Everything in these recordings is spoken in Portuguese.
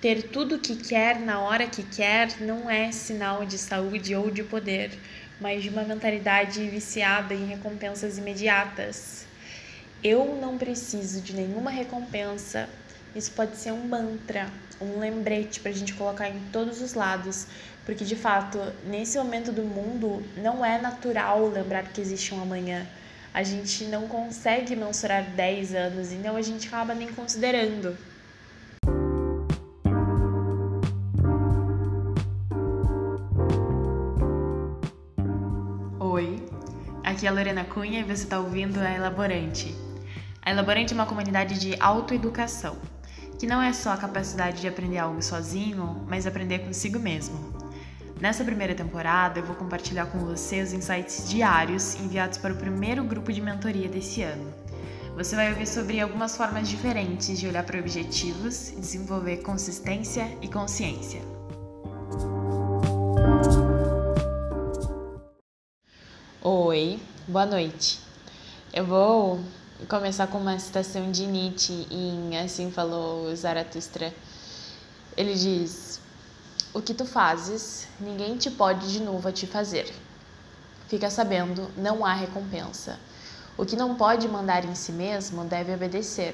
Ter tudo o que quer na hora que quer não é sinal de saúde ou de poder, mas de uma mentalidade viciada em recompensas imediatas. Eu não preciso de nenhuma recompensa. Isso pode ser um mantra, um lembrete para a gente colocar em todos os lados, porque de fato, nesse momento do mundo, não é natural lembrar que existe um amanhã. A gente não consegue mensurar 10 anos, então a gente acaba nem considerando. Aqui é a Lorena Cunha e você está ouvindo a Elaborante. A Elaborante é uma comunidade de autoeducação, que não é só a capacidade de aprender algo sozinho, mas aprender consigo mesmo. Nessa primeira temporada, eu vou compartilhar com você os insights diários enviados para o primeiro grupo de mentoria desse ano. Você vai ouvir sobre algumas formas diferentes de olhar para objetivos desenvolver consistência e consciência. Oi, boa noite. Eu vou começar com uma citação de Nietzsche em Assim Falou Zaratustra. Ele diz: o que tu fazes, ninguém te pode de novo te fazer. Fica sabendo, não há recompensa. O que não pode mandar em si mesmo deve obedecer.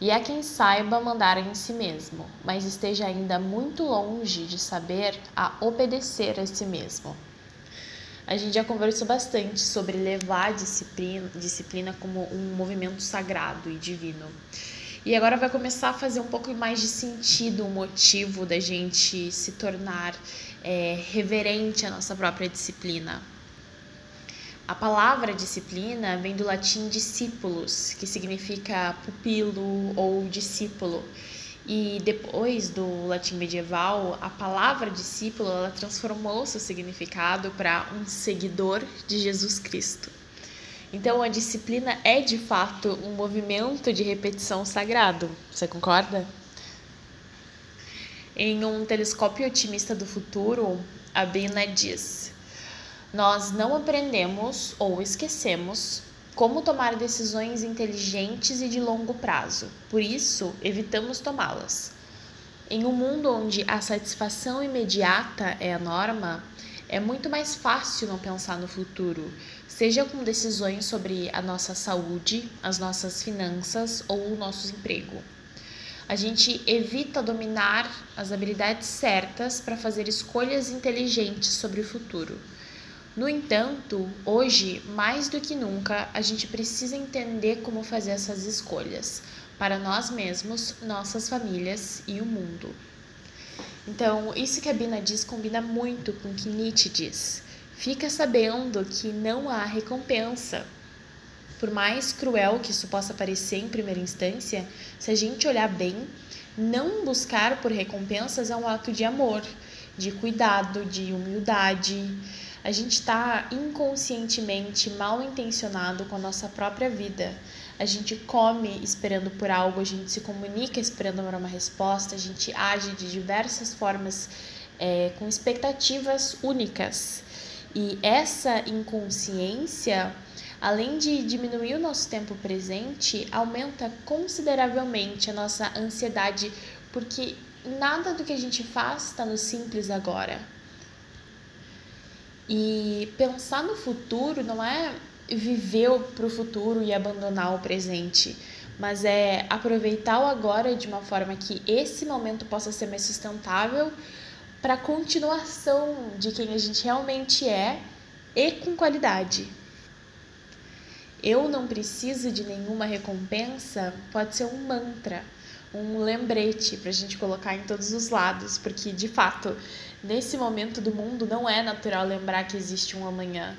E há quem saiba mandar em si mesmo, mas esteja ainda muito longe de saber a obedecer a si mesmo. A gente já conversou bastante sobre levar a disciplina, disciplina como um movimento sagrado e divino. E agora vai começar a fazer um pouco mais de sentido o motivo da gente se tornar é, reverente à nossa própria disciplina. A palavra disciplina vem do latim discípulos, que significa pupilo ou discípulo. E depois do latim medieval, a palavra discípulo ela transformou seu significado para um seguidor de Jesus Cristo. Então a disciplina é de fato um movimento de repetição sagrado. Você concorda? Em um telescópio otimista do futuro, a Bina diz: Nós não aprendemos ou esquecemos como tomar decisões inteligentes e de longo prazo. Por isso, evitamos tomá-las. Em um mundo onde a satisfação imediata é a norma, é muito mais fácil não pensar no futuro, seja com decisões sobre a nossa saúde, as nossas finanças ou o nosso emprego. A gente evita dominar as habilidades certas para fazer escolhas inteligentes sobre o futuro. No entanto, hoje, mais do que nunca, a gente precisa entender como fazer essas escolhas para nós mesmos, nossas famílias e o mundo. Então, isso que a Bina diz combina muito com o que Nietzsche diz. Fica sabendo que não há recompensa. Por mais cruel que isso possa parecer em primeira instância, se a gente olhar bem, não buscar por recompensas é um ato de amor, de cuidado, de humildade. A gente está inconscientemente mal intencionado com a nossa própria vida a gente come esperando por algo, a gente se comunica esperando por uma resposta, a gente age de diversas formas é, com expectativas únicas. E essa inconsciência, além de diminuir o nosso tempo presente, aumenta consideravelmente a nossa ansiedade, porque nada do que a gente faz está no simples agora. E pensar no futuro não é viver para o futuro e abandonar o presente, mas é aproveitar o agora de uma forma que esse momento possa ser mais sustentável para a continuação de quem a gente realmente é e com qualidade. Eu não preciso de nenhuma recompensa pode ser um mantra, um lembrete para a gente colocar em todos os lados, porque de fato, nesse momento do mundo não é natural lembrar que existe um amanhã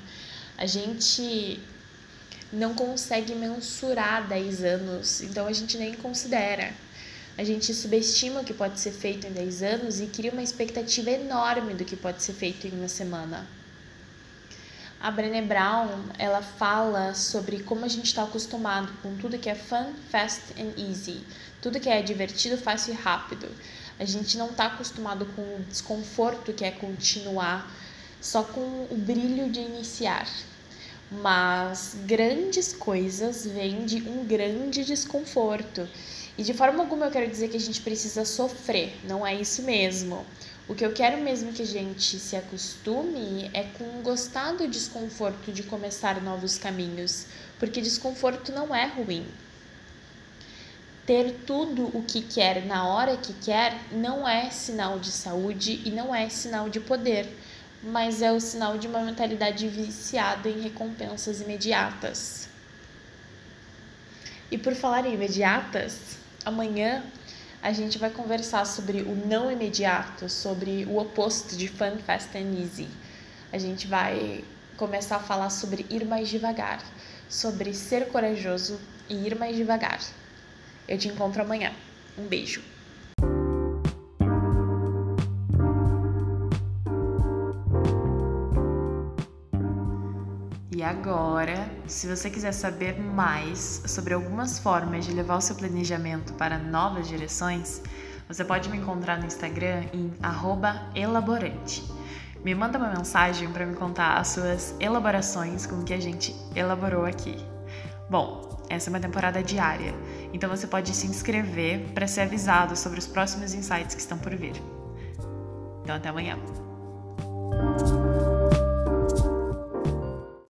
a gente não consegue mensurar 10 anos, então a gente nem considera. A gente subestima o que pode ser feito em 10 anos e cria uma expectativa enorme do que pode ser feito em uma semana. A Brené Brown, ela fala sobre como a gente está acostumado com tudo que é fun, fast and easy, tudo que é divertido, fácil e rápido. A gente não está acostumado com o desconforto que é continuar só com o brilho de iniciar. Mas grandes coisas vêm de um grande desconforto. E de forma alguma eu quero dizer que a gente precisa sofrer, não é isso mesmo. O que eu quero mesmo que a gente se acostume é com gostar do desconforto de começar novos caminhos, porque desconforto não é ruim. Ter tudo o que quer na hora que quer não é sinal de saúde e não é sinal de poder, mas é o sinal de uma mentalidade viciada em recompensas imediatas. E por falar em imediatas, amanhã a gente vai conversar sobre o não imediato, sobre o oposto de fun, fast and easy. A gente vai começar a falar sobre ir mais devagar, sobre ser corajoso e ir mais devagar. Eu te encontro amanhã. Um beijo. Agora, se você quiser saber mais sobre algumas formas de levar o seu planejamento para novas direções, você pode me encontrar no Instagram em elaborante. Me manda uma mensagem para me contar as suas elaborações com o que a gente elaborou aqui. Bom, essa é uma temporada diária, então você pode se inscrever para ser avisado sobre os próximos insights que estão por vir. Então, até amanhã.